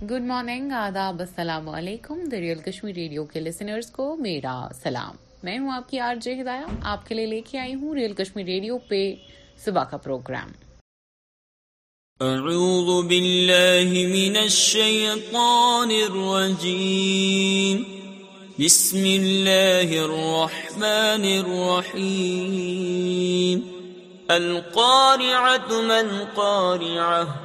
Good morning آداب السلام علیکم دا ریئل کشمیر ریڈیو کے لسنرز کو میرا سلام میں ہوں آپ کی آر جے ہدایات آپ کے لیے لے کے آئی ہوں ریئل کشمیر ریڈیو پہ صبح کا پروگرام اعوذ باللہ من من الشیطان الرجیم بسم اللہ الرحمن الرحیم القارعة قارعہ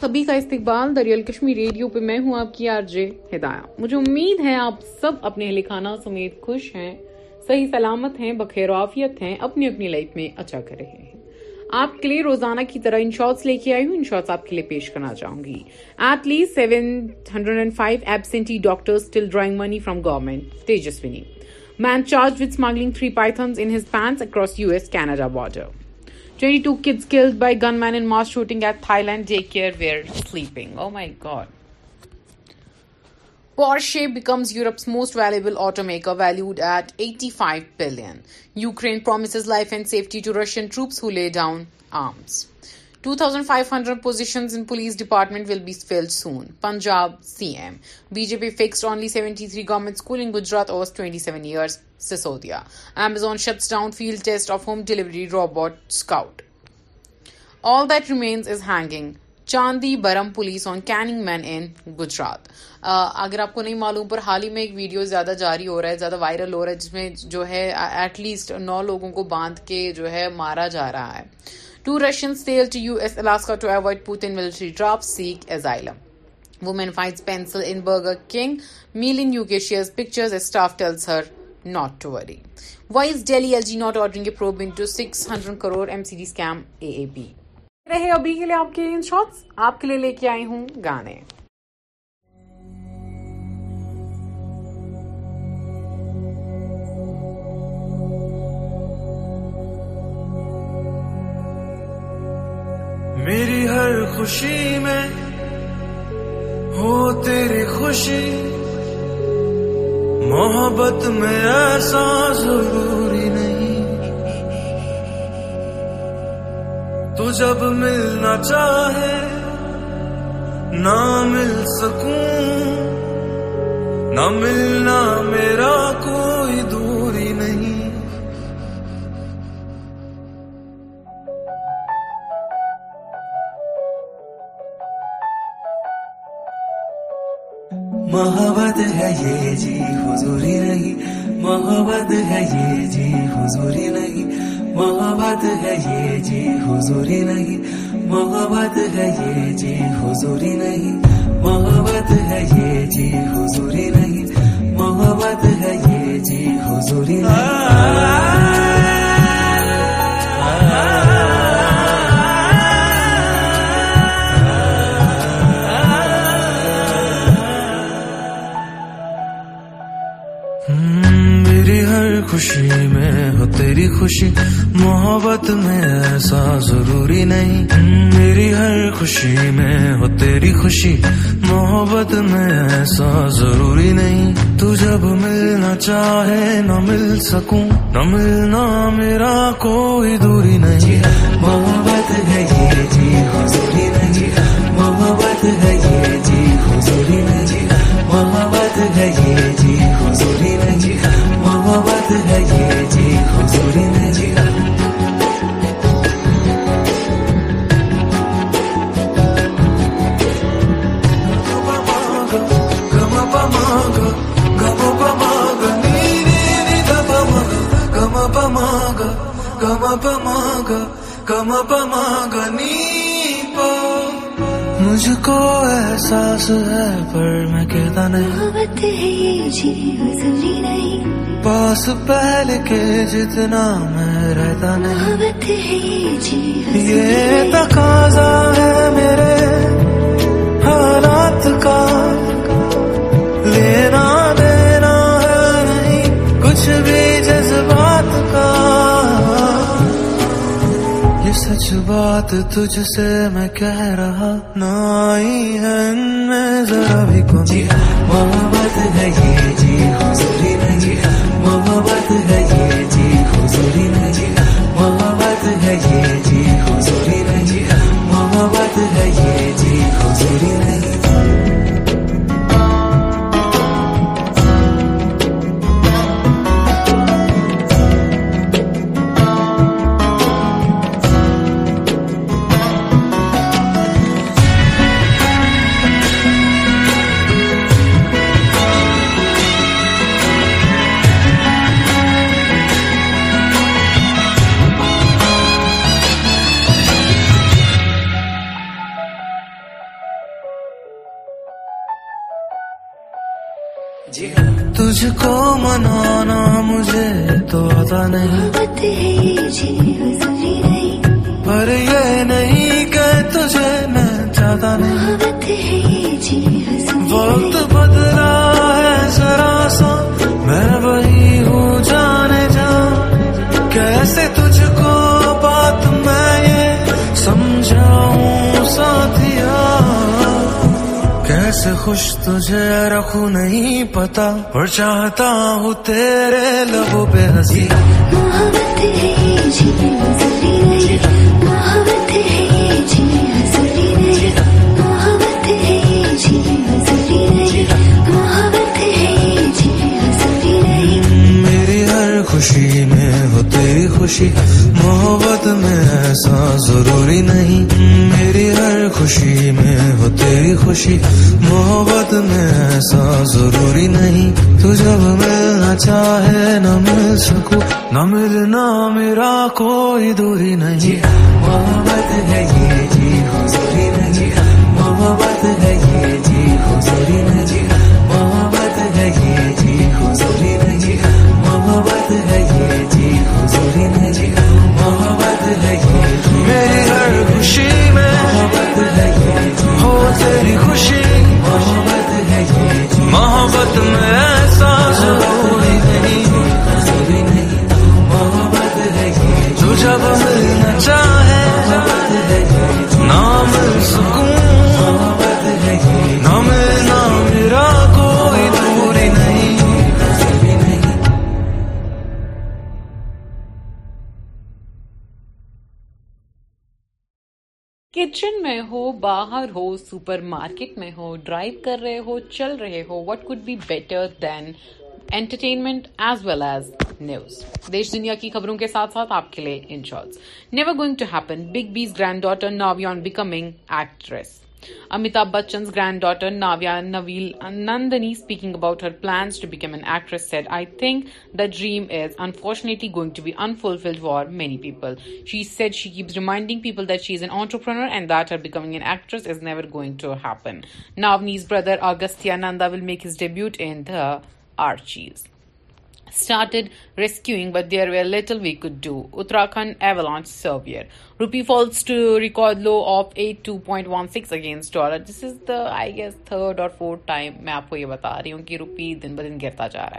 سبھی کا استقبال دریال کشمیر ریڈیو پہ میں ہوں آپ کی ہدایہ مجھے امید ہے آپ سب اپنے خانہ سمیت خوش ہیں صحیح سلامت ہیں بخیر عافیت ہیں اپنی اپنی لائف میں اچھا کر رہے ہیں آپ کے لیے روزانہ کی طرح ان شارٹس لے کے آئی ہوں ان شارٹس آپ کے لیے پیش کرنا چاہوں گی at least with smuggling three pythons in his pants across U S Canada border she becomes Europe's most valuable automaker valued at eighty five billion promise life and safety to Russian troops who lay down arms two thousand five hundred hanging. چاندی برم police آن مین ان گجرات اگر آپ کو نہیں معلوم پر حال ہی میں ایک ویڈیو زیادہ جاری ہو رہا ہے زیادہ وائرل ہو رہا ہے جس میں جو ہے ایٹ لیسٹ نو لوگوں کو باندھ کے جو ہے مارا جا رہا ہے رہے ابھی کے لیے آپ کے ان آپ کے لیے لے کے آئی ہوں گانے خوشی میں ہو تیری خوشی محبت میں ایسا ضروری نہیں تو جب ملنا چاہے نہ مل سکوں نہ ملنا میرا کوئی دور محبت ہے یہ جی حضوری نہیں محبت ہے یہ جی حضوری نہیں محبت ہے یہ جی حضوری نہیں محبت ہے یہ جی حضوری نہیں محبت ہے یہ جی حضوری نہیں محبت ہے یہ جی حضوری نہیں میں ہو تیری خوشی محبت میں ایسا ضروری نہیں تو جب ملنا چاہے نہ مل سکوں نہ ملنا میرا کوئی دوری نہیں محبت ہے یہ جی حضوری نہیں محبت ہے یہ جی حضوری نہیں محبت ہے یہ جی حضوری نہیں محبت ہے یہ جی حضوری نہیں احساس ہے پر میں کہتا جی، نہیں پاس پہل کے جتنا میں رہتا نہیں یہ جی، تقاضا ہے میرا بات تجھ سے میں کہہ رہا ہے ان میں رہ نئی کچھ محبت ہے یہ جی حضوری ہاں، جی ہاں، محبت ہے یہ جی حضوری ہاں، جی محبت ہے یہ جی تجھے رکھو نہیں پتا اور چاہتا ہوں تیرے لبوں پہ ہنسی محبت جی خوشی میں ہو تیری خوشی محبت میں ایسا ضروری نہیں میری ہر خوشی میں ہو تیری خوشی محبت میں ایسا ضروری نہیں تو جب ملنا چاہے نہ مل سکو نہ ملنا میرا کوئی دوری جی، جی، نہیں محبت ہے یہ جی حضوری نہیں جی محبت یہ جی حضوری نہیں محبت ہے یہ جی حضور جی محبت ہے یہ جی میری ہر خوشی میں محبت ہے یہ جی ہو تیری خوشی محبت ہے یہ جی محبت میں ایسا ضروری نہیں حضور نہیں محبت ہے یہ جو جی۔ جب مل کچن میں ہو باہر ہو سپر مارکیٹ میں ہو ڈرائیو کر رہے ہو چل رہے ہو what could better than entertainment as well as news دیش دنیا کی خبروں کے ساتھ ساتھ آپ کے لیے in shorts never going to happen big B's granddaughter Navya on becoming actress Amitabh Bachchan's granddaughter Navya Naveel Nandini, speaking about her plans to become an actress, said, "I think the dream is unfortunately going to be unfulfilled for many people." She said she keeps reminding people that she is an entrepreneur and that her becoming an actress is never going to happen. Navneet's brother Agastya Nanda will make his debut in the Archies. لڈ ڈو اترکھنڈ ایو launch سروئر روپی فال sixer دن گرتا ہے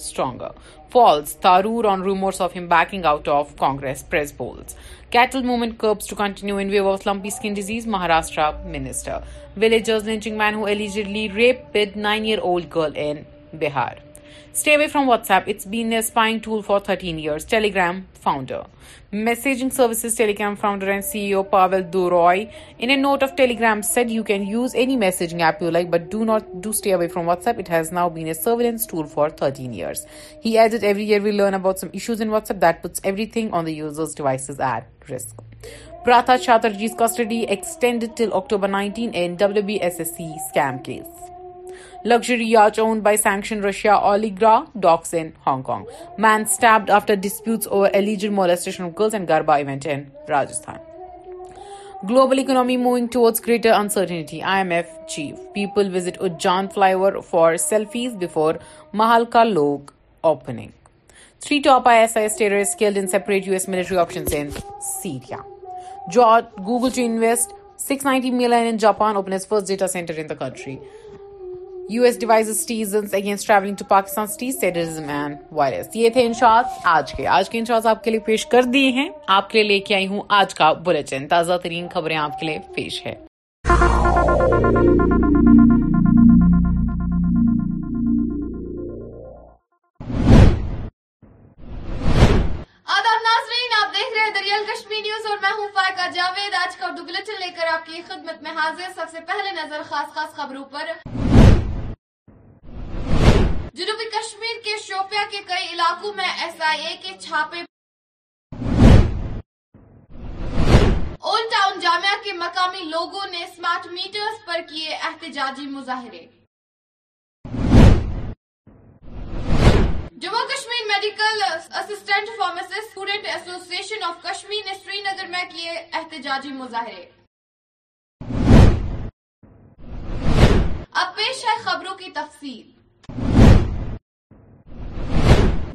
stronger. Falls Tharoor on rumours of him backing out of Congress press polls. Cattle movement curbs to continue in wave of lumpy skin disease, Maharashtra minister. Villagers lynching man who allegedly raped 9-year-old girl in Bihar. Stay away from WhatsApp. It's been a spying tool for 13 years. Telegram founder. Messaging services Telegram founder and CEO Pavel Durov, in a note of Telegram, said you can use any messaging app you like, but do stay away from WhatsApp. It has now been a surveillance tool for 13 years. He added, every year we learn about some issues in WhatsApp that puts everything on the user's devices at risk. Pratha Chatterjee's custody extended till October 19 in WBSSC scam case. Luxury یار owned by sanction Russia Allegra docks in Hong Kong man stop after disputes گرباٹس global economy moving towards greater uncertainty chief people visit اجان fly for selfies before محالکا Lok opening three top I S آئیٹری George Google to invest six data center U S devise against to Pakistan virus یہ تھے انشاءات آج کے آج کے انشاءات آپ کے لیے پیش کر دیے ہیں آپ کے لیے لے کے آئی ہوں آج کا بلٹن تازہ ترین خبریں آپ کے لیے پیش ہے جاوید آج کا اردو ہوں لے کر آپ کی خدمت میں حاضر سب سے پہلے نظر خاص خاص خبروں پر جنوبی کشمیر کے شوپیا کے کئی علاقوں میں ایس آئی اے کے چھاپے اول ٹاؤن جامعہ کے مقامی لوگوں نے اسمارٹ میٹرز پر کیے احتجاجی مظاہرے Jammu Kashmir medical assistant pharmacists student association of Kashmir نے سری نگر میں کیے احتجاجی مظاہرے اب پیش ہے خبروں کی تفصیل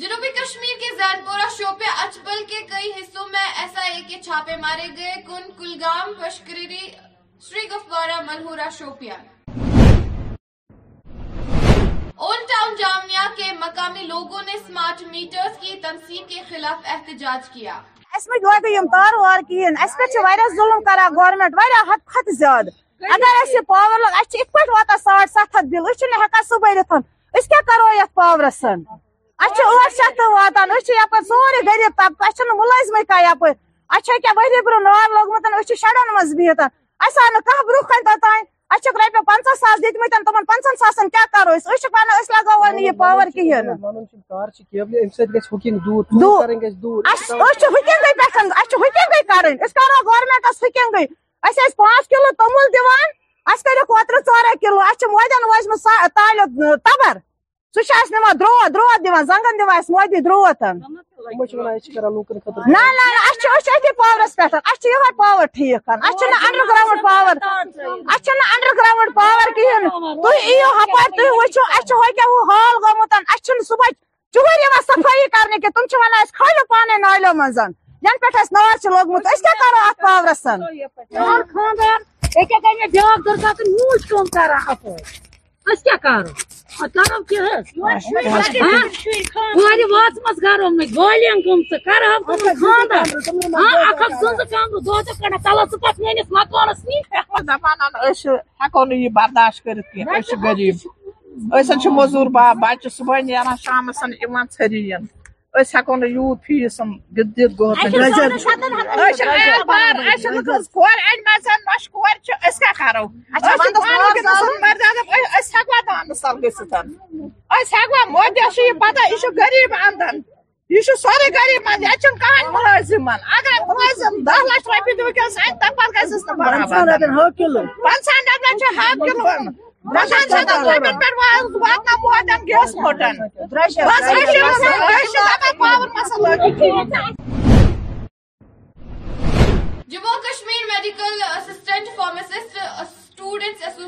جنوبی کشمیر کے زید پورا شوپے اچبل کے کئی حصوں میں ایس آئی اے کے چھاپے مارے گئے کن کلگام پشکریری شری گفوارا ملہورا شوپیاں اولڈ ٹاؤن جامعہ کے مقامی لوگوں نے سمارٹ میٹرز کی تنصیب کے خلاف احتجاج کیا اس میں جو ہے کہ تار وار کہین اس پہ ظلم کرا گورنمنٹ واریا حد کھت زیادہ اگر اس پاور لگ اس اتھ پٹ واتا ساڑھ ست ہتھ بل اس ہکا سہ بھرت اس کیا کرو یت پاورس اچھا شیت نہٕ وقت یہ سوری غریب اچھا یہ اَسہِ چھِ لوگ کَرٕنۍ أسۍ کَرو آن اچھا أسۍ ٲسۍ پانٛژھ کِلوٗ توٚمُل دِوان اَسہِ کٔرِکھ اوترٕ کچھ کِلوٗ اَسہِ چھِ اوتر وٲجمٕژ واضم تبر اَسہِ چھُنہٕ صُبحٲے اچھا یِوان صفٲیی اینڈر کینٛہہ تِم چھِ وَنان اَسہِ کھٲلِو پانے نالیو منٛز یَنہٕ پٮ۪ٹھ اَسہِ نار لوگ مطلب ہوں اچھا، ہاں، برداشت کر غریب اسور بابا بچہ صبح نا شام ثرین أسۍ أسۍ أسۍ أسۍ ہٮ۪کو نہٕ یوٗت فیٖس دِتھ چھِ کورِ کورِ کیٛاہ کَرو ہٮ۪کوا ہٮ۪کوا دانسل گٔژھِتھ مودیَس چھُ چھُ چھُ یہِ یہِ یہِ پَتہ غریٖب غریٖب سورُے منٛز ییٚتہِ چھُنہٕ کٕہٕنۍ مُلٲزِمَن مُلٲزِم دَہ لَچھ رۄپیہِ ہاندیا یہ غریب اندن یہ سوری غریب اندر رۄپیَن ملا ہَتھ kilo Jammu Kashmir medical assistant assistant students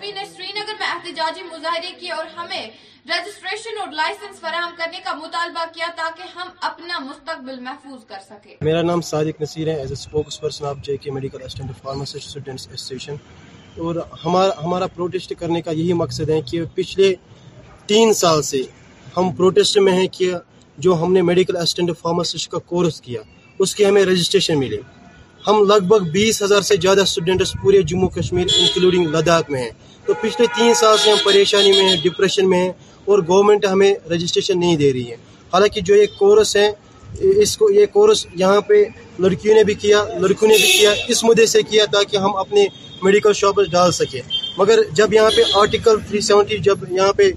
نے سری نگر میں احتجاجی مظاہرے کیے اور ہمیں رجسٹریشن اور لائسنس فراہم کرنے کا مطالبہ کیا تاکہ ہم اپنا مستقبل محفوظ کر سکیں میرا نام صادق نصیر ہے اور ہمارا ہمارا پروٹیسٹ کرنے کا یہی مقصد ہے کہ پچھلے تین سال سے ہم پروٹیسٹ میں ہیں کہ جو ہم نے میڈیکل اسسٹنٹ فارماسٹ کا کورس کیا اس کے ہمیں رجسٹریشن ملے ہم لگ بھگ بیس ہزار سے زیادہ اسٹوڈنٹس پورے جموں کشمیر انکلوڈنگ لداخ میں ہیں تو پچھلے تین سال سے ہم پریشانی میں ہیں ڈپریشن میں ہیں اور گورنمنٹ ہمیں رجسٹریشن نہیں دے رہی ہے حالانکہ جو یہ کورس ہے اس کو یہ کورس یہاں پہ لڑکیوں نے بھی کیا لڑکوں نے بھی کیا اس مدعے سے کیا تاکہ ہم اپنے میڈیکل شاپس ڈال سکے مگر جب یہاں پہ آرٹیکل تھری سیونٹی جب یہاں پہ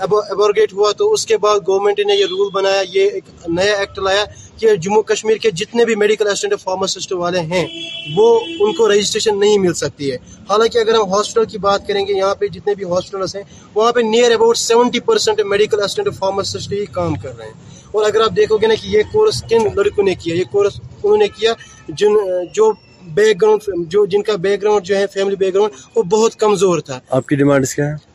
ایبورگیٹ ہوا تو اس کے بعد گورنمنٹ نے یہ رول بنایا یہ ایک نیا ایکٹ لایا کہ جموں کشمیر کے جتنے بھی میڈیکل اسسٹنٹ فارماسسٹ والے ہیں وہ ان کو رجسٹریشن نہیں مل سکتی ہے حالانکہ اگر ہم ہاسپٹل کی بات کریں گے یہاں پہ جتنے بھی ہاسپٹلس ہیں وہاں پہ near about seventy percent medical assistant pharmacist ہی کام کر رہے ہیں اور اگر آپ دیکھو گے نا کہ یہ کورس کن لڑکوں نے کیا یہ کورس انہوں نے کیا جن جو بیک گراؤنڈ جو جن کا بیک گراؤنڈ جو ہے فیملی بیک گراؤنڈ وہ بہت کمزور تھا آپ کی ڈیمانڈ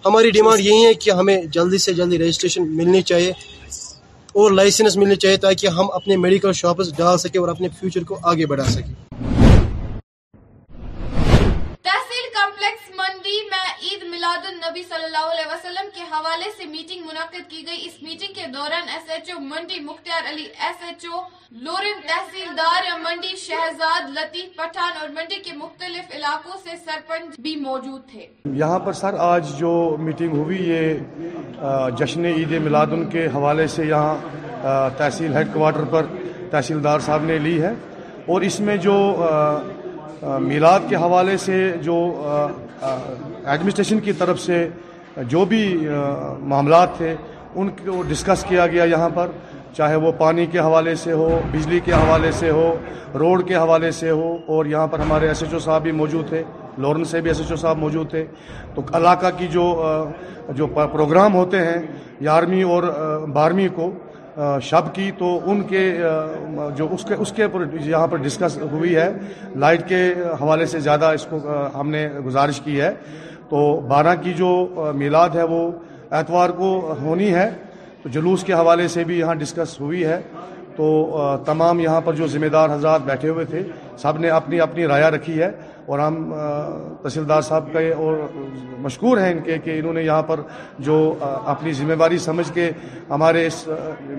ہماری ڈیمانڈ یہی ہے کہ ہمیں جلدی سے جلدی رجسٹریشن ملنی چاہیے اور لائسنس ملنی چاہیے تاکہ ہم اپنے میڈیکل شاپس ڈال سکیں اور اپنے فیوچر کو آگے بڑھا سکیں عید میلاد النبی صلی اللہ علیہ وسلم کے حوالے سے میٹنگ منعقد کی گئی اس میٹنگ کے دوران ایس منڈی مختار تحصیلدار اور منڈی کے مختلف علاقوں سے سرپنچ بھی موجود تھے یہاں پر سر آج جو میٹنگ ہوئی یہ جشن عید ان کے حوالے سے یہاں تحصیل ہیڈ کوارٹر پر تحصیلدار صاحب نے لی ہے اور اس میں جو میلاد کے حوالے سے جو ایڈمنسٹریشن کی طرف سے جو بھی معاملات تھے ان کو ڈسکس کیا گیا یہاں پر چاہے وہ پانی کے حوالے سے ہو بجلی کے حوالے سے ہو روڈ کے حوالے سے ہو اور یہاں پر ہمارے ایس ایچ او صاحب بھی موجود تھے لورن سے بھی ایس ایچ او صاحب موجود تھے تو علاقہ کی جو جو پروگرام ہوتے ہیں یارمی اور بارہویں کو شب کی تو ان کے جو اس کے اس کے اوپر یہاں پر ڈسکس ہوئی ہے لائٹ کے حوالے سے زیادہ اس کو ہم نے گزارش کی ہے تو بارہ کی جو میلاد ہے وہ اتوار کو ہونی ہے تو جلوس کے حوالے سے بھی یہاں ڈسکس ہوئی ہے تو تمام یہاں پر جو ذمہ دار حضرات بیٹھے ہوئے تھے سب نے اپنی اپنی رایہ رکھی ہے اور ہم تحصیلدار صاحب کے اور مشکور ہیں ان کے کہ انہوں نے یہاں پر جو اپنی ذمہ داری سمجھ کے ہمارے اس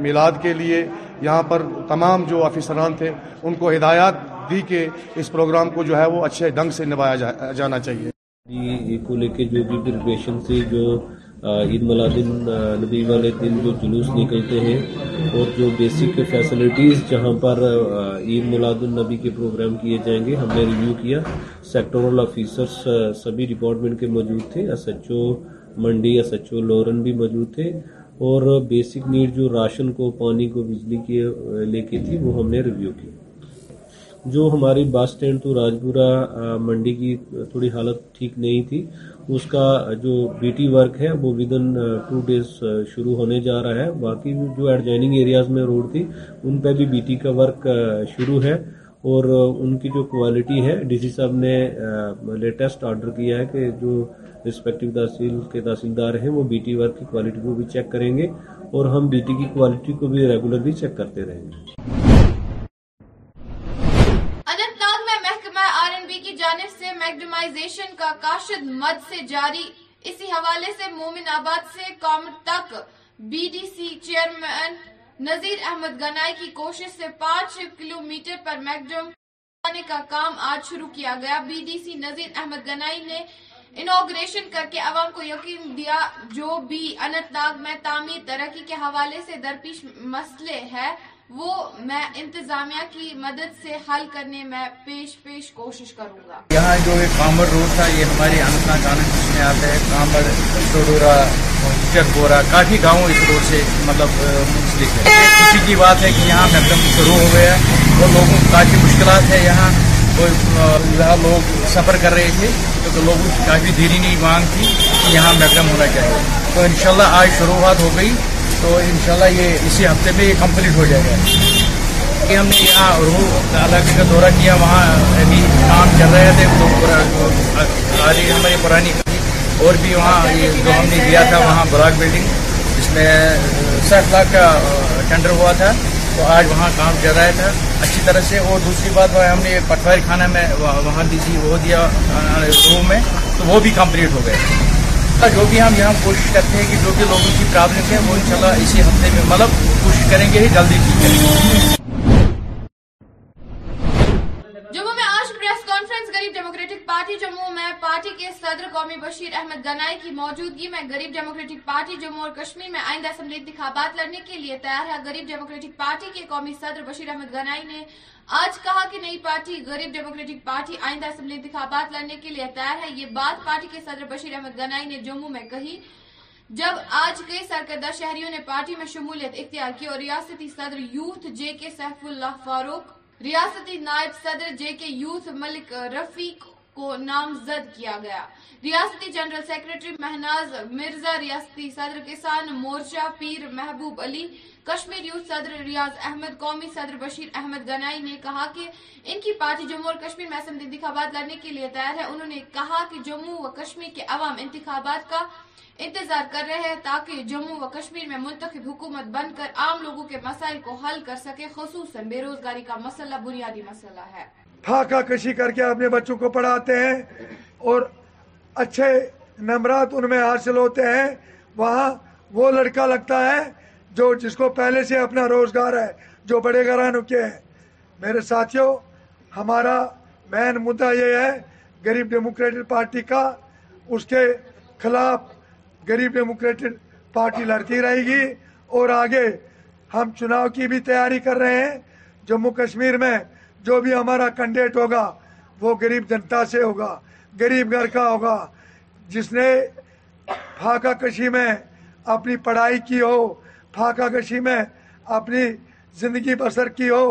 میلاد کے لیے یہاں پر تمام جو آفیسران تھے ان کو ہدایات دی کہ اس پروگرام کو جو ہے وہ اچھے ڈھنگ سے نبھایا جانا چاہیے جی، کو لے کے جو بھی جو عید ملاد نبی والے دن جو جلوس نکلتے ہیں اور جو بیسک فیسلٹیز جہاں پر عید ملاد النبی کے پروگرام کیے جائیں گے ہم نے ریویو کیا سیکٹورل آفیسرس سبھی ڈپارٹمنٹ کے موجود تھے S H O Mandi S H O Loran بھی موجود تھے اور بیسک نیڈ جو راشن کو پانی کو بجلی کے لے کے تھی وہ ہم نے ریویو کی جو ہماری بس اسٹینڈ تو راج منڈی کی تھوڑی حالت ٹھیک نہیں تھی اس کا جو بی ٹی ورک ہے وہ ود ان ٹو ڈیز شروع ہونے جا رہا ہے باقی جو ایڈجائننگ ایریاز میں روڈ تھی ان پہ بھی بی ٹی کا ورک uh, شروع ہے اور uh, ان کی جو کوالٹی ہے ڈی سی صاحب نے لیٹسٹ uh, آرڈر کیا ہے کہ جو رسپیکٹو تحصیل کے تحصیلدار ہیں وہ بی ٹی ورک کی کوالٹی کو بھی چیک کریں گے اور ہم بی ٹی کی کوالٹی کو بھی ریگولرلی چیک کرتے رہیں گے کا کاشد مد سے جاری اسی حوالے سے مومن آباد سے کام تک B D C chairman Nazir Ahmad Ganai کی کوشش سے پانچ کلومیٹر پر پر میگانے کا کام آج شروع کیا گیا B D C Nazir Ahmad Ganai نے انوگریشن کر کے عوام کو یقین دیا جو بھی اننت ناگ میں تعمیر ترقی کے حوالے سے درپیش مسئلے ہے وہ میں انتظامیہ کی مدد سے حل کرنے میں پیش پیش کوشش کروں گا یہاں جو کامر روڈ تھا یہ ہمارے میں آتا ہے کامر بورا کافی گاؤں اس روڈ سے مطلب منسلک ہے کسی کی بات ہے کہ یہاں محکم شروع ہو گیا اور لوگوں کو کافی مشکلات ہے یہاں لوگ سفر کر رہے تھے کیونکہ لوگوں کی کافی دیری نہیں مانگ تھی کہ یہاں محکم ہونا چاہیے تو انشاءاللہ آج شروعات ہو گئی تو انشاءاللہ یہ اسی ہفتے پہ یہ کمپلیٹ ہو جائے گا کہ ہم نے یہاں روح علاقے کا دورہ کیا وہاں ابھی یعنی کام چل رہے تھے ہماری پرانی اور بھی وہاں یہ جو ہم نے دیا تھا وہاں براک بلڈنگ اس میں ساٹھ لاکھ کا ٹینڈر ہوا تھا تو آج وہاں کام چل رہا تھا اچھی طرح سے اور دوسری بات وہ ہم نے پٹواری خانہ میں وہاں دی تھی وہ دیا روم میں تو وہ بھی کمپلیٹ ہو گئے جو بھی ہم یہاں کوشش کرتے ہیں کہ جو بھی لوگوں کی پرابلم ہے وہ انشاءاللہ اسی ہفتے میں مطلب کوشش کریں گے ہی جلدی ٹھیک کریں گے قومی بشیر احمد گنائی کی موجودگی میں ڈیموکریٹک پارٹی اور کشمیر میں آئندہ انتخابات لڑنے کے لیے تیار ہے ڈیموکریٹک پارٹی کے قومی صدر بشیر احمد گنائی نے آج کہا کہ نئی پارٹی غریب ڈیموکریٹک پارٹی آئندہ انتخابات لڑنے کے لیے تیار ہے یہ بات پارٹی کے صدر بشیر احمد گنائی نے جموں میں کہی جب آج کئی سرکردہ شہریوں نے پارٹی میں شمولیت اختیار کی اور ریاستی صدر یوتھ جے کے سیف اللہ فاروق ریاستی نائب صدر جے کے یوتھ ملک رفیق کو نامزد کیا گیا ریاستی جنرل سیکرٹری مہناز مرزا ریاستی صدر کسان مورچہ پیر محبوب علی کشمیر یوتھ صدر ریاض احمد قومی صدر بشیر احمد گنائی نے کہا کہ ان کی پارٹی جموں اور کشمیر میں انتخابات لڑنے کے لیے تیار ہے انہوں نے کہا کہ جموں و کشمیر کے عوام انتخابات کا انتظار کر رہے ہیں تاکہ جموں و کشمیر میں منتخب حکومت بن کر عام لوگوں کے مسائل کو حل کر سکے خصوصاً بے روزگاری کا مسئلہ بنیادی مسئلہ ہے پھا کشی کر کے اپنے بچوں کو پڑھاتے ہیں اور اچھے نمبرات ان میں حاصل ہوتے ہیں وہاں وہ لڑکا لگتا ہے جو جس کو پہلے سے اپنا روزگار ہے جو بڑے گھرانوں کے ہیں میرے ساتھیوں ہمارا مین مدعا یہ ہے غریب ڈیموکریٹک پارٹی کا اس کے خلاف گریب ڈیموکریٹک پارٹی لڑتی رہے گی اور آگے ہم چناؤ کی بھی تیاری کر رہے ہیں جموں کشمیر میں جو بھی ہمارا کنڈیٹ ہوگا وہ غریب جنتا سے ہوگا غریب گھر کا ہوگا جس نے پاکا کشی میں اپنی پڑھائی کی ہو پاکا کشی میں اپنی زندگی بسر کی ہو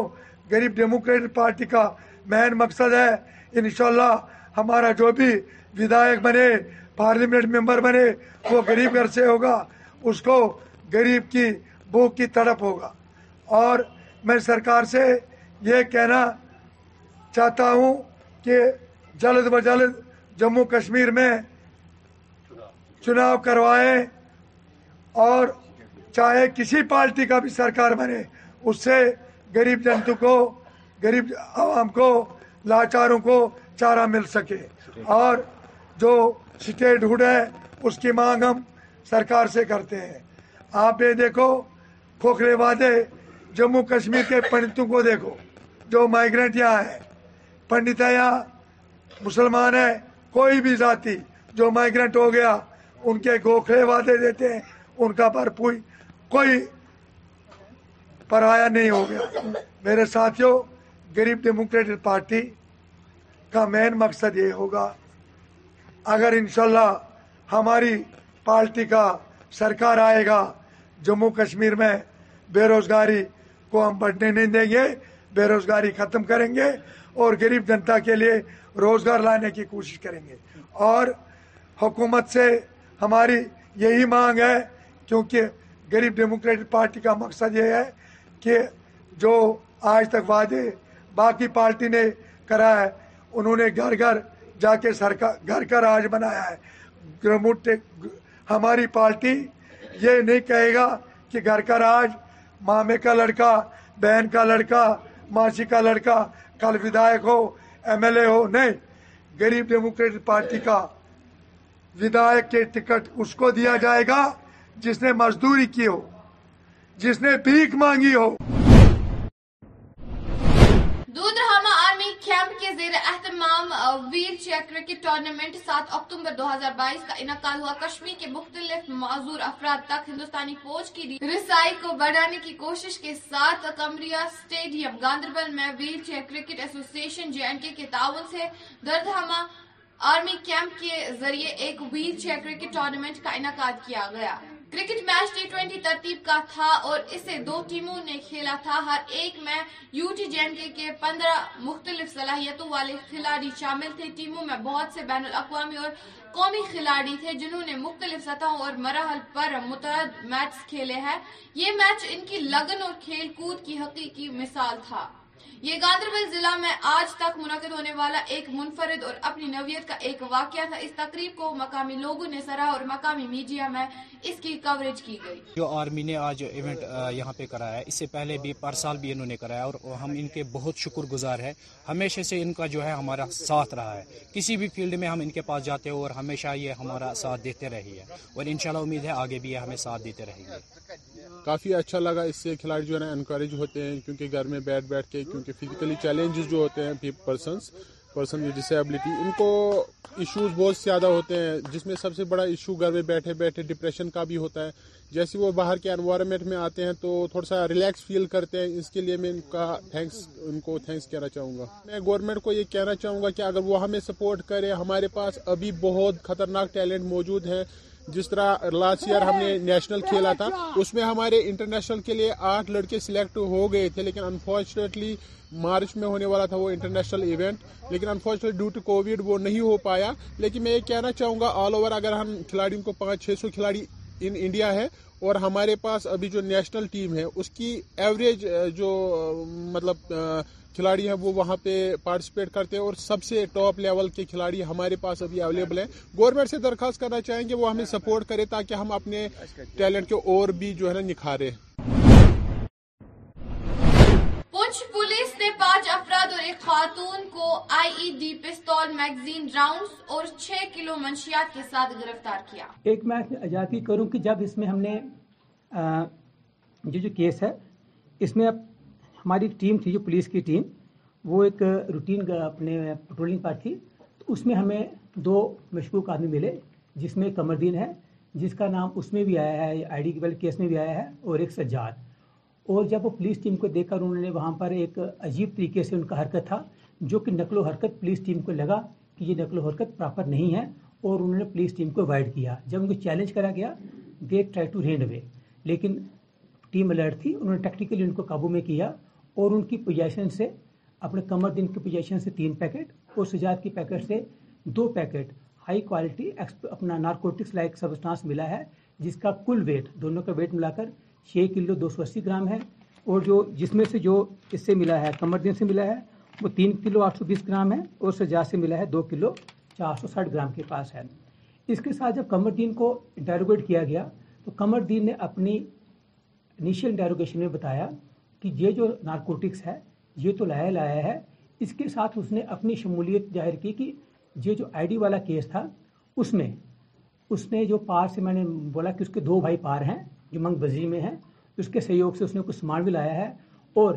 گریب ڈیموکریٹ پارٹی کا مین مقصد ہے انشاءاللہ ہمارا جو بھی ودایق بنے پارلیمنٹ ممبر بنے وہ غریب گھر سے ہوگا اس کو غریب کی بھوک کی تڑپ ہوگا اور میں سرکار سے یہ کہنا چاہتا ہوں کہ جلد بجلد جموں کشمیر میں چناؤ کروائیں اور چاہے کسی پارٹی کا بھی سرکار بنے اس سے گریب جنتو کو گریب عوام کو لاچاروں کو چارہ مل سکے اور جو اسٹیٹ ہوڈ ہے اس کی مانگ ہم سرکار سے کرتے ہیں آپ یہ دیکھو کھوکھلے وعدے جموں کشمیر کے پنڈتوں کو دیکھو جو مائگرینٹ یہاں ہے ہے یا مسلمان ہے کوئی بھی ذاتی جو مائگرنٹ ہو گیا ان کے گوکھلے وعدے دیتے ہیں ان کا بھرپوئی کوئی پرایا نہیں ہو گیا میرے ساتھیوں گریب ڈیموکریٹک پارٹی کا مین مقصد یہ ہوگا اگر انشاءاللہ ہماری پارٹی کا سرکار آئے گا جموں کشمیر میں بے روزگاری کو ہم بڑھنے نہیں دیں گے بے روزگاری ختم کریں گے اور غریب جنتا کے لیے روزگار لانے کی کوشش کریں گے اور حکومت سے ہماری یہی مانگ ہے کیونکہ غریب ڈیموکریٹک پارٹی کا مقصد یہ ہے کہ جو آج تک وعدے باقی پارٹی نے کرا ہے انہوں نے گھر گھر جا کے سرکار گھر کا راج بنایا ہے ہماری پارٹی یہ نہیں کہے گا کہ گھر کا راج مامے کا لڑکا بہن کا لڑکا ماسی جی کا لڑکا کل ودایک ہو ایم ایل اے ہو نہیں گریب ڈیموکریٹک پارٹی کا ودایک کے ٹکٹ اس کو دیا جائے گا جس نے مزدوری کی ہو جس نے بھیک مانگی ہو کے زیر اہتمام ویل چیئر کرکٹ ٹورنامنٹ سات اکتوبر دو ہزار بائیس کا انعقاد ہوا کشمیر کے مختلف معذور افراد تک ہندوستانی فوج کی رسائی کو بڑھانے کی کوشش کے ساتھ کمریا اسٹیڈیم گاندربل میں wheelchair cricket association J and K کے تعاون سے ہما آرمی کیمپ کے ذریعے ایک ویل چیئر کرکٹ ٹورنمنٹ کا انعقاد کیا گیا کرکٹ میچ ٹی ٹوینٹی ترتیب کا تھا اور اسے دو ٹیموں نے کھیلا تھا ہر ایک میں یو ٹی جے کے کے پندرہ مختلف صلاحیتوں والے کھلاڑی شامل تھے ٹیموں میں بہت سے بین الاقوامی اور قومی کھلاڑی تھے جنہوں نے مختلف سطحوں اور مراحل پر متعدد میچ کھیلے ہیں یہ میچ ان کی لگن اور کھیل کود کی حقیقی مثال تھا یہ گاندربل ضلع میں آج تک منعقد ہونے والا ایک منفرد اور اپنی نویت کا ایک واقعہ تھا اس تقریب کو مقامی لوگوں نے سرا اور مقامی میڈیا میں اس کی کوریج کی گئی جو آرمی نے آج ایونٹ یہاں پہ کرایا ہے اس سے پہلے بھی پر سال بھی انہوں نے کرایا اور ہم ان کے بہت شکر گزار ہیں ہمیشہ سے ان کا جو ہے ہمارا ساتھ رہا ہے کسی بھی فیلڈ میں ہم ان کے پاس جاتے ہو اور ہمیشہ یہ ہمارا ساتھ دیتے رہی ہے اور انشاءاللہ امید ہے آگے بھی یہ ہمیں ساتھ دیتے رہیں گے کافی اچھا لگا اس سے کھلاڑی جو ہے نا انکریج ہوتے ہیں کیونکہ گھر میں بیٹھ بیٹھ کے کیونکہ فزیکلی چیلنجز جو ہوتے ہیں ڈس ڈسیبلٹی ان کو ایشوز بہت زیادہ ہوتے ہیں جس میں سب سے بڑا ایشو گھر میں بیٹھے بیٹھے ڈپریشن کا بھی ہوتا ہے جیسے وہ باہر کے انوائرمنٹ میں آتے ہیں تو تھوڑا سا ریلیکس فیل کرتے ہیں اس کے لیے میں ان کا تھینکس ان کو تھینکس کہنا چاہوں گا میں گورنمنٹ کو یہ کہنا چاہوں گا کہ اگر وہ ہمیں سپورٹ کرے ہمارے پاس ابھی بہت خطرناک ٹیلنٹ موجود ہیں جس طرح لاسٹ ایئر ہم نے نیشنل کھیلا تھا اس میں ہمارے انٹرنیشنل کے لیے آٹھ لڑکے سلیکٹ ہو گئے تھے لیکن انفارچونیٹلی مارچ میں ہونے والا تھا وہ انٹرنیشنل ایونٹ لیکن انفارچونیٹلی ڈیو ٹو کووڈ وہ نہیں ہو پایا لیکن میں یہ کہنا چاہوں گا آل اوور اگر ہم کھلاڑیوں کو پانچ چھ سو کھلاڑی ان انڈیا ہے اور ہمارے پاس ابھی جو نیشنل ٹیم ہے اس کی ایوریج جو مطلب کھلاڑی ہیں وہ وہاں پہ پارٹیسپیٹ کرتے ہیں اور سب سے ٹاپ لیول کے کھلاڑی ہمارے پاس ابھی اویلیبل ہیں گورنمنٹ سے درخواست کرنا چاہیں گے وہ ہمیں سپورٹ کرے تاکہ ہم اپنے ٹیلنٹ اور بھی جو ہے نا نکھارے پولیس نے پانچ افراد اور ایک خاتون کو I E D pistol magazine rounds اور چھ کلو منشیات کے ساتھ گرفتار کیا ایک میں کروں کہ جب اس میں ہم نے جو کیس ہے اس میں ہماری ایک ٹیم تھی جو پولیس کی ٹیم وہ ایک روٹین اپنے پٹرولنگ پر تھی تو اس میں ہمیں دو مشکوک آدمی ملے جس میں دین ہے جس کا نام اس میں بھی آیا ہے آئی ڈی کے کیس میں بھی آیا ہے اور ایک سجاد اور جب وہ پولیس ٹیم کو دیکھ کر وہاں پر ایک عجیب طریقے سے ان کا حرکت تھا جو کہ نقل و حرکت پولیس ٹیم کو لگا کہ یہ نقل و حرکت پراپر نہیں ہے اور انہوں نے پولیس ٹیم کو وائڈ کیا جب ان کو چیلنج کرا گیا they try to run away لیکن ٹیم الرٹ تھی انہوں نے ٹیکنیکلی ان کو قابو میں کیا اور ان کی پوزیشن سے اپنے کمر دن کی پوزیشن سے تین پیکٹ اور سجاد کی پیکٹ سے دو پیکٹ ہائی کوالٹی اپنا نارکوٹکس لائک سبسٹانس ملا ہے جس کا کل ویٹ دونوں کا ویٹ ملا کر چھ کلو دو سو اسی گرام ہے اور جو جس میں سے جو اس سے ملا ہے کمر دن سے ملا ہے وہ تین کلو آٹھ سو بیس گرام ہے اور سجاد سے ملا ہے دو کلو چار سو ساٹھ گرام کے پاس ہے اس کے ساتھ جب کمر دین کو انٹیروگیٹ کیا گیا تو کمر دین نے اپنی انیشیل انٹیروگیشن میں بتایا کہ یہ جو نارکوٹکس ہے یہ تو لایا لایا ہے اس کے ساتھ اس نے اپنی شمولیت ظاہر کی کہ یہ جو آئی ڈی والا کیس تھا اس میں اس نے جو پار سے میں نے بولا کہ اس کے دو بھائی پار ہیں جو منگ بزی میں ہیں اس کے سہیوگ سے اس نے کچھ سامان بھی لایا ہے اور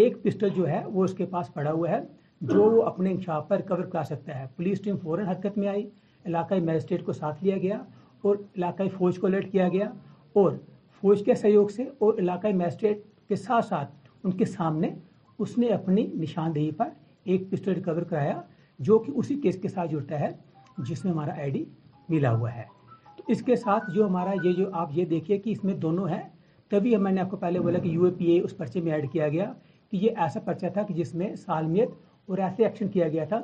ایک پسٹل جو ہے وہ اس کے پاس پڑا ہوا ہے جو وہ اپنے انشاپ پر کور کرا سکتا ہے پولیس ٹیم فوراً حرکت میں آئی علاقائی میجسٹریٹ کو ساتھ لیا گیا اور علاقائی فوج کو الرٹ کیا گیا اور فوج کے سہیوگ سے اور علاقائی میجسٹریٹ کے ساتھ ساتھ ان کے سامنے اس نے اپنی نشاندہی پر ایک پسٹل ریکور کرایا جو کہ اسی کیس کے ساتھ جڑتا ہے جس میں ہمارا آئی ڈی ملا ہوا ہے تو اس کے ساتھ جو ہمارا یہ جو آپ یہ دیکھیے کہ اس میں دونوں ہیں تبھی میں نے آپ کو پہلے بولا کہ یو اے پی اے اس پرچے میں ایڈ کیا گیا کہ یہ ایسا پرچہ تھا کہ جس میں سالمیت اور ایسے ایکشن کیا گیا تھا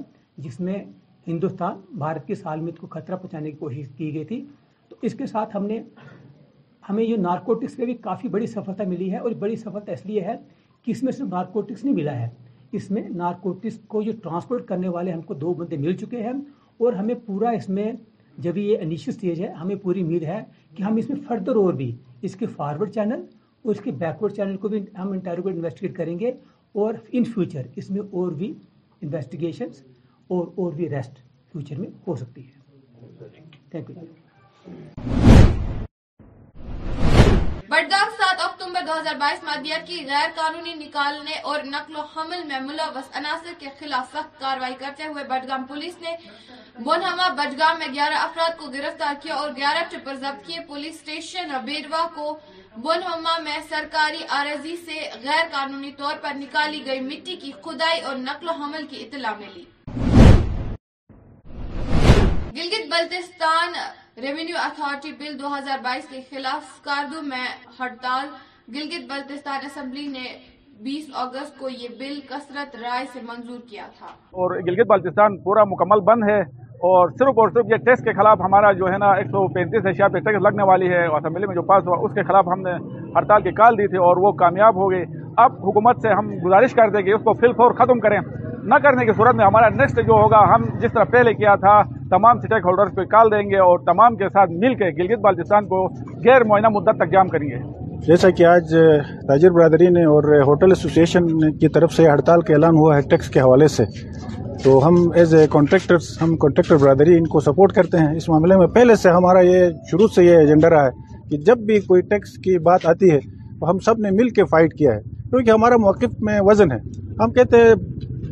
جس میں ہندوستان بھارت کی سالمیت کو خطرہ پہنچانے کی کوشش کی گئی تھی تو اس کے ساتھ ہم نے ہمیں یہ نارکوٹکس میں بھی کافی بڑی سفلتا ملی ہے اور بڑی سفلتا اس لیے ہے کہ اس میں صرف نارکوٹکس نہیں ملا ہے اس میں نارکوٹکس کو ٹرانسپورٹ کرنے والے ہم کو دو بندے مل چکے ہیں اور ہمیں پورا اس میں جب یہ انیشل اسٹیج ہے ہمیں پوری امید ہے کہ ہم اس میں فردر اور بھی اس کے فارورڈ چینل اور اس کے بیکورڈ چینل کو بھی ہم انٹروگیٹ انویسٹیگیٹ کریں گے اور ان فیوچر اس میں اور بھی انویسٹیگیشنس اور اور بھی ریسٹ فیوچر میں ہو سکتی ہے تھینک یو بٹگام سات اکتوبر دو ہزار بائیس مادیات کی غیر قانونی نکالنے اور نقل و حمل میں ملوث عناصر کے خلاف سخت کاروائی کرتے ہوئے بڈگام پولیس نے بنہما بڈگام میں گیارہ افراد کو گرفتار کیا اور گیارہ ٹرپر کیے پولیس اسٹیشن بیروا کو بنہما میں سرکاری آرزی سے غیر قانونی طور پر نکالی گئی مٹی کی کھدائی اور نقل و حمل کی اطلاع میں بلتستان ریونیو اتھارٹی بل دو ہزار بائیس کے خلاف کاردو میں ہڑتال گلگت بلتستان اسمبلی نے بیس اگست کو یہ بل کسرت رائے سے منظور کیا تھا اور گلگت بلتستان پورا مکمل بند ہے اور صرف اور صرف یہ ٹیکس کے خلاف ہمارا جو ہے نا ایک سو پینتیس ایشیا والی ہے اور اسمبلی میں جو پاس ہوا اس کے خلاف ہم نے ہڑتال کی کال دی تھی اور وہ کامیاب ہو گئی اب حکومت سے ہم گزارش کر کہ اس کو فور ختم کریں نہ کرنے کی صورت میں ہمارا نیکسٹ جو ہوگا ہم جس طرح پہلے کیا تھا تمام اسٹیک ہولڈرس کو کال دیں گے اور تمام کے ساتھ مل کے گلگت بالتستان کو غیر معینہ مدت تک جام کریں گے جیسا کہ آج تاجر برادری نے اور ہوٹل ایسوسیشن کی طرف سے ہڑتال کا اعلان ہوا ہے ٹیکس کے حوالے سے تو ہم ایز اے کانٹریکٹر ہم کانٹریکٹر برادری ان کو سپورٹ کرتے ہیں اس معاملے میں پہلے سے ہمارا یہ شروع سے یہ ایجنڈا رہا ہے کہ جب بھی کوئی ٹیکس کی بات آتی ہے تو ہم سب نے مل کے فائٹ کیا ہے کیونکہ ہمارا موقف میں وزن ہے ہم کہتے ہیں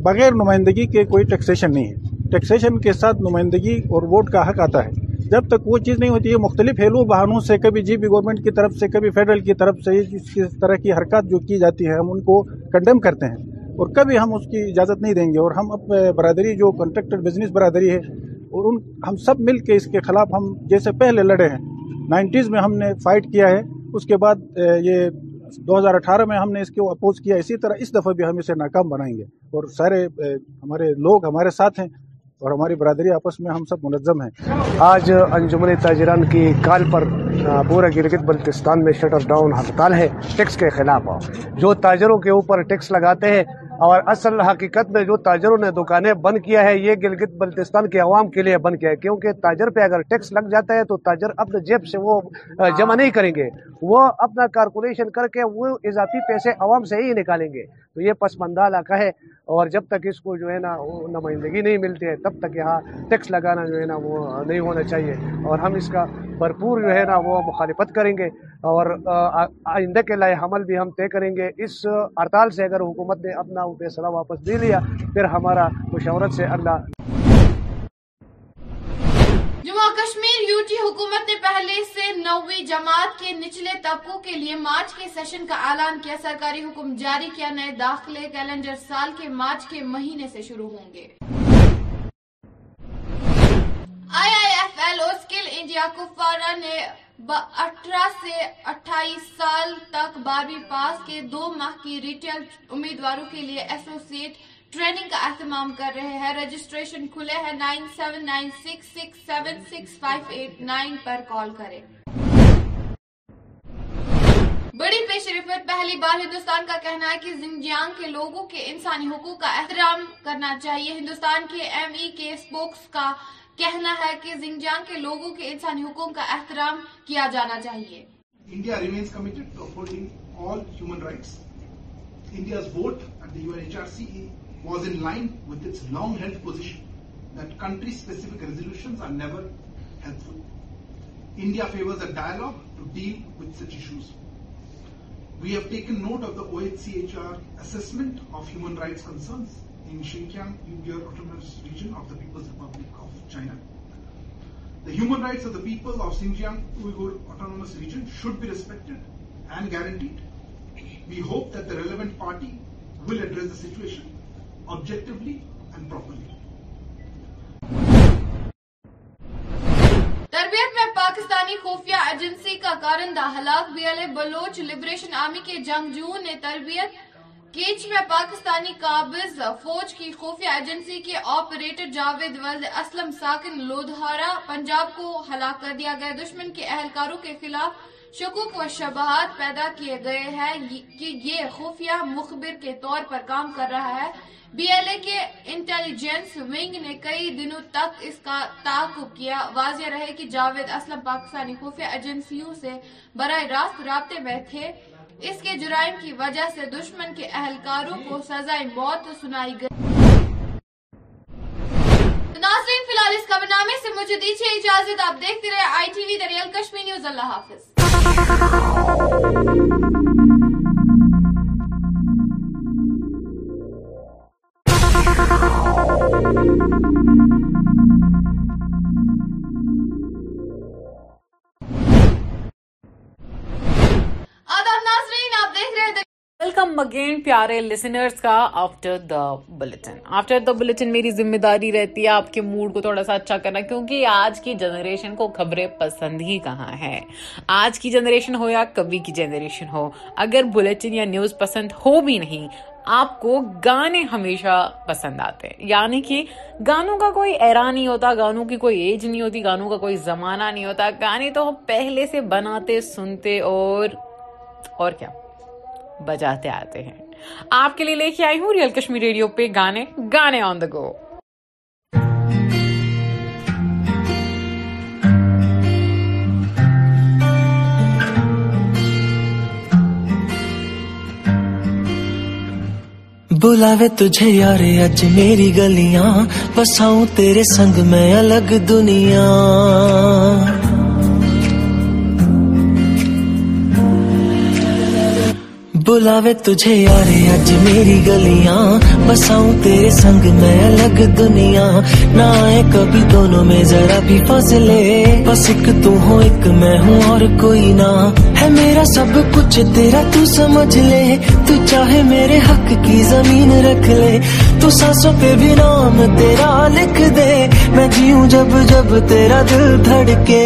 بغیر نمائندگی کے کوئی ٹیکسیشن نہیں ہے ٹیکسیشن کے ساتھ نمائندگی اور ووٹ کا حق آتا ہے جب تک وہ چیز نہیں ہوتی ہے مختلف ہیلو بہانوں سے کبھی جی بی گورنمنٹ کی طرف سے کبھی فیڈرل کی طرف سے اس طرح کی حرکات جو کی جاتی ہے ہم ان کو کنڈیم کرتے ہیں اور کبھی ہم اس کی اجازت نہیں دیں گے اور ہم اب برادری جو کنٹریکٹڈ بزنس برادری ہے اور ان ہم سب مل کے اس کے خلاف ہم جیسے پہلے لڑے ہیں نائنٹیز میں ہم نے فائٹ کیا ہے اس کے بعد یہ دو ہزار اٹھارہ میں ہم نے اس کو اپوز کیا اسی طرح اس دفعہ بھی ہم اسے ناکام بنائیں گے اور سارے ہمارے لوگ ہمارے ساتھ ہیں اور ہماری برادری آپس میں ہم سب منظم ہیں آج انجمن تاجران کی کال پر پورا گرگت بلتستان میں شٹر ڈاؤن ہڑتال ہے ٹیکس کے خلاف جو تاجروں کے اوپر ٹیکس لگاتے ہیں اور اصل حقیقت میں جو تاجروں نے دکانیں بند کیا ہے یہ گلگت بلتستان کے عوام کے لیے بند کیا ہے کیونکہ تاجر پہ اگر ٹیکس لگ جاتا ہے تو تاجر اپنے جیب سے وہ جمع نہیں کریں گے وہ اپنا کارکولیشن کر کے وہ اضافی پیسے عوام سے ہی نکالیں گے تو یہ پسماندہ علاقہ ہے اور جب تک اس کو جو ہے نا نمائندگی نہیں ملتی ہے تب تک یہاں ٹیکس لگانا جو ہے نا وہ نہیں ہونا چاہیے اور ہم اس کا بھرپور جو ہے نا وہ مخالفت کریں گے اور آئندہ کے لائے حمل بھی ہم طے کریں گے اس ہڑتال سے اگر حکومت نے اپنا فیصلہ واپس دے لیا پھر ہمارا مشاورت سے اللہ جموں کشمیر یو ٹی جی حکومت نے پہلے سے نوی جماعت کے نچلے طبقوں کے لیے مارچ کے سیشن کا اعلان کیا سرکاری حکم جاری کیا نئے داخلے کیلنڈر سال کے مارچ کے مہینے سے شروع ہوں گے آئی آئی ایف ایل اور اسکل انڈیا کپوارہ نے اٹھارہ سے اٹھائیس سال تک بارہویں پاس کے دو ماہ کی ریٹیل امیدواروں کے لیے ایسوسیٹ ٹریننگ کا اہتمام کر رہے ہیں رجسٹریشن کھلے ہیں nine seven nine six six seven six five eight nine پر کال کریں بڑی پیش رفت پہلی بار ہندوستان کا کہنا ہے کہ زنجیانگ کے لوگوں کے انسانی حقوق کا احترام کرنا چاہیے ہندوستان کے ایم ای کے سپوکس کا کہنا ہے کہ زنجیانگ کے لوگوں کے انسانی حقوق کا احترام کیا جانا چاہیے India was in line with its long-held position that country-specific resolutions are never helpful. India favors a dialogue to deal with such issues. We have taken note of the OHCHR assessment of human rights concerns in Xinjiang Uyghur Autonomous Region of the People's Republic of China. The human rights of the people of Xinjiang Uyghur Autonomous Region should be respected and guaranteed. We hope that the relevant party will address the situation objectively and properly. تربیت میں پاکستانی خفیہ agency کا کارندہ ہلاک بھی Baloch liberation army کے جنگجو نے تربیت کیچ میں پاکستانی قابض فوج کی خفیہ ایجنسی کے آپریٹر جاوید ولد اسلم ساکن لودھارا پنجاب کو ہلاک کر دیا گیا دشمن کے اہلکاروں کے خلاف شکوک و شبہات پیدا کیے گئے ہیں کہ یہ خفیہ مخبر کے طور پر کام کر رہا ہے بی ایل اے کے انٹیلیجنس ونگ نے کئی دنوں تک اس کا تعاقب کیا واضح رہے کہ جاوید اسلم پاکستانی خفیہ ایجنسیوں سے براہ راست رابطے میں تھے اس کے جرائم کی وجہ سے دشمن کے اہلکاروں کو سزائے موت سنائی گئی فی الحال اس خبر نامے سے مجھے دیجیے اجازت آپ دیکھتے رہے I T V Daryal news اللہ حافظ ویلکم اگین پیارے لسنرس کا after the bulletin after the bulletin میری ذمہ داری رہتی ہے آپ کے موڈ کو تھوڑا سا اچھا کرنا کیونکہ آج کی جنریشن کو خبریں پسند ہی کہاں ہے آج کی جنریشن ہو یا کبھی کی جنریشن ہو اگر بلٹن یا نیوز پسند ہو بھی نہیں آپ کو گانے ہمیشہ پسند آتے ہیں یعنی کہ گانوں کا کوئی ایرا نہیں ہوتا گانوں کی کوئی ایج نہیں ہوتی گانوں کا کوئی زمانہ نہیں ہوتا گانے تو پہلے سے بناتے سنتے اور اور کیا بجاتے آتے ہیں آپ کے لیے لے کے آئی ہوں ریئل کشمیر ریڈیو پہ گانے گانے آن دا گو بلاوے تجھے یار اج میری گلیاں بساؤں تیرے سنگ میں الگ دنیا بلاوے تجھے یارے میری گلیاں بس آؤں سنگ میں الگ دنیا نہ آئے کبھی دونوں میں ذرا بھی فاصلے بس ایک تو ایک میں ہوں اور کوئی نہ ہے میرا سب کچھ تیرا تو سمجھ لے تو چاہے میرے حق کی زمین رکھ لے تو سانسوں پہ بھی نام تیرا لکھ دے میں جیوں جب جب تیرا دل دھڑکے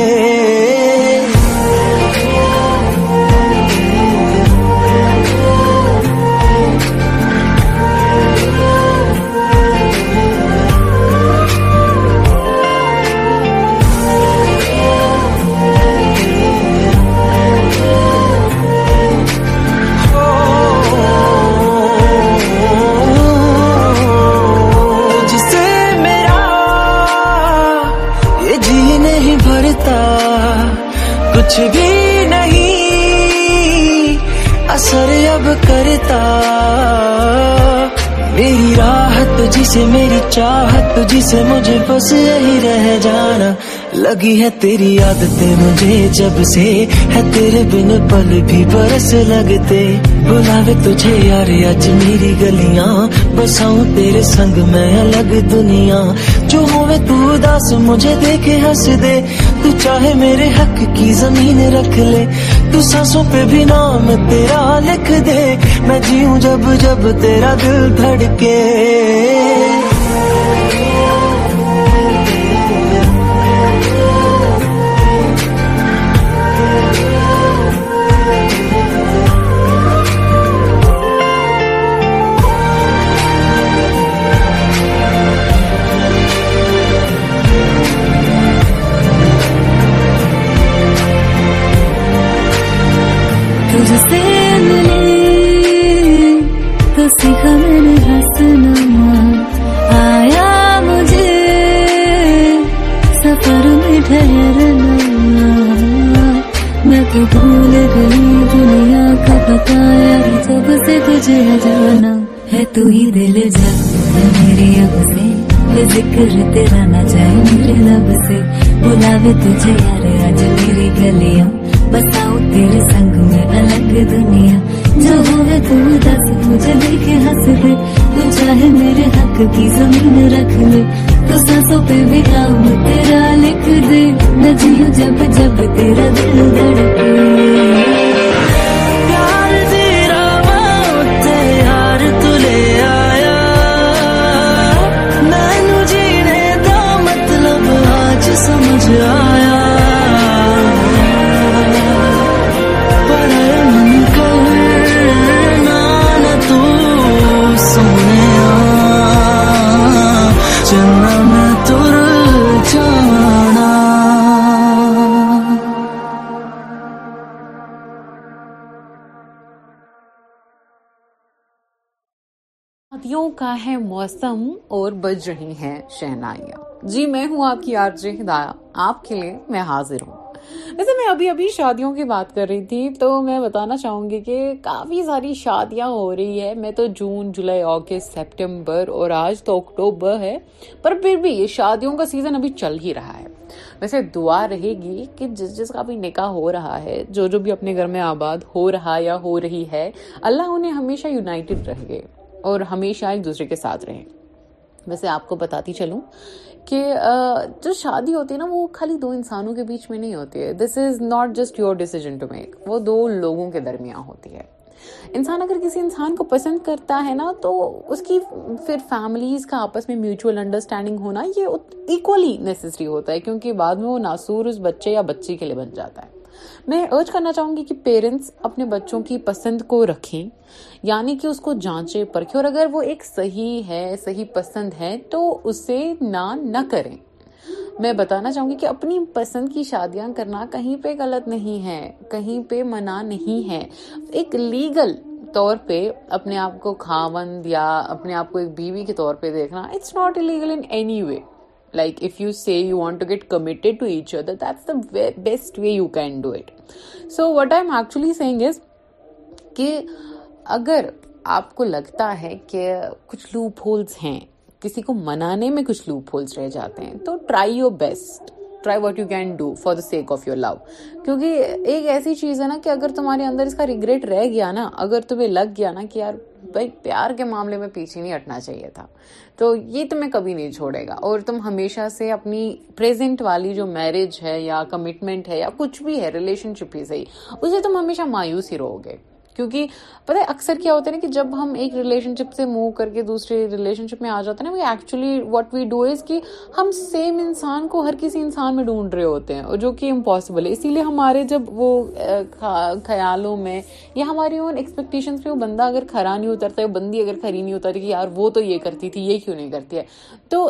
سے مجھے بس یہی رہ جانا لگی ہے تیری عادتیں مجھے جب سے ہے تیرے بن پل بھی برس لگتے بلاوے تجھے یار میری گلیاں بساؤں تیرے سنگ میں الگ دنیا جو ہوئے تو اداس مجھے دیکھے ہس دے تو چاہے میرے حق کی زمین رکھ لے تو سانسوں پہ بھی نام تیرا لکھ دے میں جیوں جب جب تیرا دل دھڑکے تیرے لب سے بلاوے تجھے یار آج میری گلیاں بساؤ تیرے سنگ میں الگ دنیا جو ہوئے تو دس مجھے ہنس دے تو چاہے میرے حق کی زمین رکھ لے تو سانسوں پہ بھی کام تیرا لکھ دے نہ جی جب جب تیرا دل دھڑکے چیزوں کا ہے موسم اور بج رہی ہیں شہنائیاں جی میں ہوں آپ کی آپ کے لیے میں حاضر ہوں ویسے میں ابھی ابھی شادیوں کی بات کر رہی تھی تو میں بتانا چاہوں گی کہ کافی ساری شادیاں ہو رہی ہے میں تو جون جولائی اگست سپٹمبر اور آج تو اکتوبر ہے پر پھر بھی یہ شادیوں کا سیزن ابھی چل ہی رہا ہے ویسے دعا رہے گی کہ جس جس کا بھی نکاح ہو رہا ہے جو جو بھی اپنے گھر میں آباد ہو رہا یا ہو رہی ہے اللہ انہیں ہمیشہ یونائٹڈ رہ گئے اور ہمیشہ ایک دوسرے کے ساتھ رہیں ویسے آپ کو بتاتی چلوں کہ جو شادی ہوتی ہے نا وہ خالی دو انسانوں کے بیچ میں نہیں ہوتی ہے this is not just your decision to make وہ دو لوگوں کے درمیان ہوتی ہے انسان اگر کسی انسان کو پسند کرتا ہے نا تو اس کی پھر فیملیز کا آپس میں میوچول انڈرسٹینڈنگ ہونا یہ ایکولی نیسسری ہوتا ہے کیونکہ بعد میں وہ ناصور اس بچے یا بچے کے لیے بن جاتا ہے میں ارج کرنا چاہوں گی کہ پیرنٹس اپنے بچوں کی پسند کو رکھیں یعنی کہ اس کو جانچے پرکھیں اور اگر وہ ایک صحیح ہے صحیح پسند ہے تو اسے نہ نہ کریں میں بتانا چاہوں گی کہ اپنی پسند کی شادیاں کرنا کہیں پہ غلط نہیں ہے کہیں پہ منع نہیں ہے ایک لیگل طور پہ اپنے آپ کو کھا یا اپنے آپ کو ایک بیوی کے طور پہ دیکھنا it's not in any way like if you see you want to get committed each other that's the best way you can do it so what I am actually suggest is کہ اگر آپ کو لگتا ہے کہ کچھ loop holes ہیں کسی کو منانے میں کچھ لوپ ہولس رہ جاتے ہیں تو try your best try what you can do for the sake of your love کیونکہ ایک ایسی چیز ہے نا کہ اگر تمہارے اندر اس کا ریگریٹ رہ گیا نا اگر تمہیں لگ گیا نا کہ یار بھائی پیار کے معاملے میں پیچھے نہیں ہٹنا چاہیے تھا تو یہ تمہیں کبھی نہیں چھوڑے گا اور تم ہمیشہ سے اپنی پریزنٹ والی جو میرج ہے یا کمٹمنٹ ہے یا کچھ بھی ہے ریلیشن شپ ہی صحیح اسے تم ہمیشہ مایوس ہی رہو گے کیونکہ ہے اکثر کیا ہوتا ہے نا کہ جب ہم ایک ریلیشن شپ سے موو کر کے دوسری ریلیشن شپ میں آ جاتے ہیں نا وہ actually what we do is کہ ہم سیم انسان کو ہر کسی انسان میں ڈھونڈ رہے ہوتے ہیں جو کہ امپاسبل ہے اسی لیے ہمارے جب وہ خیالوں میں یا ہماری اون ایکسپیکٹیشن میں وہ بندہ اگر کھرا نہیں اترتا ہے بندی اگر کھڑی نہیں اترتی کہ یار وہ تو یہ کرتی تھی یہ کیوں نہیں کرتی ہے تو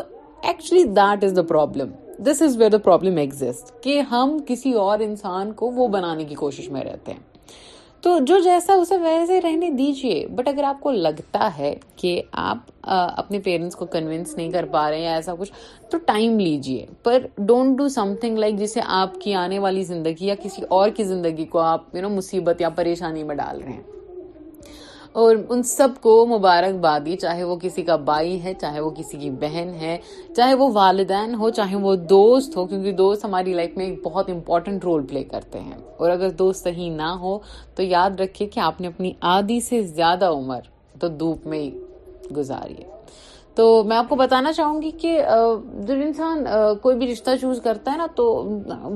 actually that is the problem this is where the problem exist کہ ہم کسی اور انسان کو وہ بنانے کی کوشش میں رہتے ہیں تو جو جیسا اسے ویسے رہنے دیجیے بٹ اگر آپ کو لگتا ہے کہ آپ اپنے پیرنٹس کو کنوینس نہیں کر پا رہے ہیں ایسا کچھ تو ٹائم لیجیے پر don't do something like جسے آپ کی آنے والی زندگی یا کسی اور کی زندگی کو آپ یو نو مصیبت یا پریشانی میں ڈال رہے ہیں اور ان سب کو بادی چاہے وہ کسی کا بھائی ہے چاہے وہ کسی کی بہن ہے چاہے وہ والدین ہو چاہے وہ دوست ہو کیونکہ دوست ہماری لائف میں ایک بہت امپورٹنٹ رول پلے کرتے ہیں اور اگر دوست صحیح نہ ہو تو یاد رکھے کہ آپ نے اپنی آدھی سے زیادہ عمر تو دھوپ میں گزاری ہے تو میں آپ کو بتانا چاہوں گی کہ جب انسان کوئی بھی رشتہ چوز کرتا ہے نا تو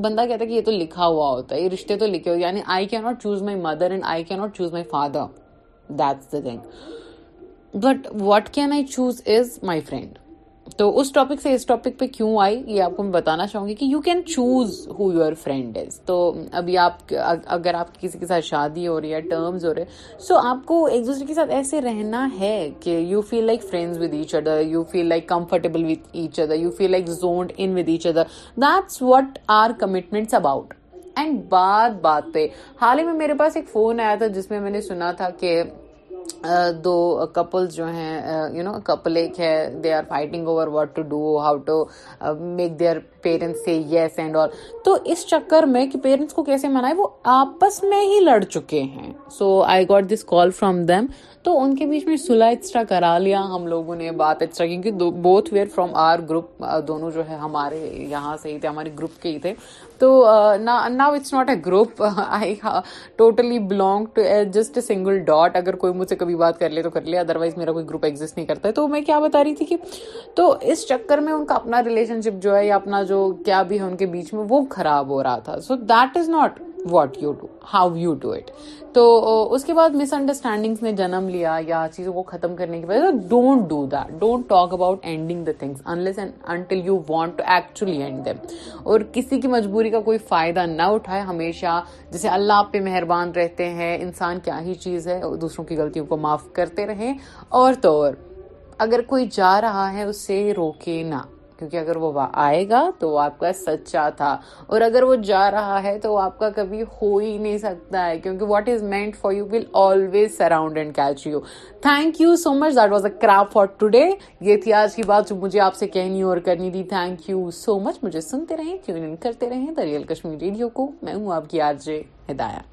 بندہ کہتا ہے کہ یہ تو لکھا ہوا ہوتا ہے یہ رشتے تو لکھے ہوئے یعنی I cannot choose my mother and I cannot choose my father that's the thing but what can I choose is my friend تو اس ٹاپک سے اس ٹاپک پہ کیوں آئی یہ آپ کو میں بتانا چاہوں گی کہ you can choose who your friend is تو ابھی آپ اگر آپ کسی کے ساتھ شادی ہو رہی ہے ٹرمز ہو رہے سو آپ کو ایک دوسرے کے ساتھ ایسے رہنا ہے کہ you feel like friends with each other you feel like comfortable with each other you feel like zoned in with each other that's what are commitments about and بات بات پہ حال ہی میں میرے پاس ایک فون آیا تھا جس میں میں نے سنا تھا کہ دو کپل جو ہیں یو نو کپل ایک ہے they are fighting over what to do how to make their parents سے یس اینڈ آل تو اس چکر میں کہ پیرنٹس کو کیسے منائے وہ آپس میں ہی لڑ چکے ہیں so I got this call from them تو ان کے بیچ میں سلح اکسٹرا اچھا کرا لیا ہم لوگوں نے بات ایسٹر اچھا کیونکہ both were from our group دونوں جو ہے ہمارے یہاں سے ہی تھے ہمارے گروپ کے ہی تھے تو now it's not a group I totally belong to just a single dot اگر کوئی مجھ سے کبھی بات کر لے تو کر لے ادر وائز میرا کوئی گروپ ایگزٹ نہیں کرتا ہے تو میں کیا بتا رہی تھی کہ تو اس چکر میں ان کا اپنا ریلیشن شپ جو ہے یا اپنا جو کیا بھی ہے ان کے بیچ میں وہ خراب ہو رہا تھا so that is not what you do how you do it تو اس کے بعد مس انڈرسٹینڈنگس نے جنم لیا یا چیزوں کو ختم کرنے کی وجہ سے don't do that don't talk about ending the things unless and until you want to actually end them اور کسی کی مجبوری کا کوئی فائدہ نہ اٹھائے ہمیشہ جیسے اللہ آپ پہ مہربان رہتے ہیں انسان کیا ہی چیز ہے دوسروں کی غلطیوں کو معاف کرتے رہیں اور تو اور اگر کوئی جا رہا ہے اسے روکے نہ کیونکہ اگر وہ آئے گا تو آپ کا سچا تھا اور اگر وہ جا رہا ہے تو آپ کا کبھی ہو ہی نہیں سکتا ہے کیونکہ what is meant for you will always surround and catch you thank you so much that was a wrap for today یہ تھی آج کی بات جو مجھے آپ سے کہنی اور کرنی تھی تھینک یو سو مچ مجھے سنتے رہیں کرتے رہیں دریال کشمیر ریڈیو کو میں ہوں آپ کی آج ہدایات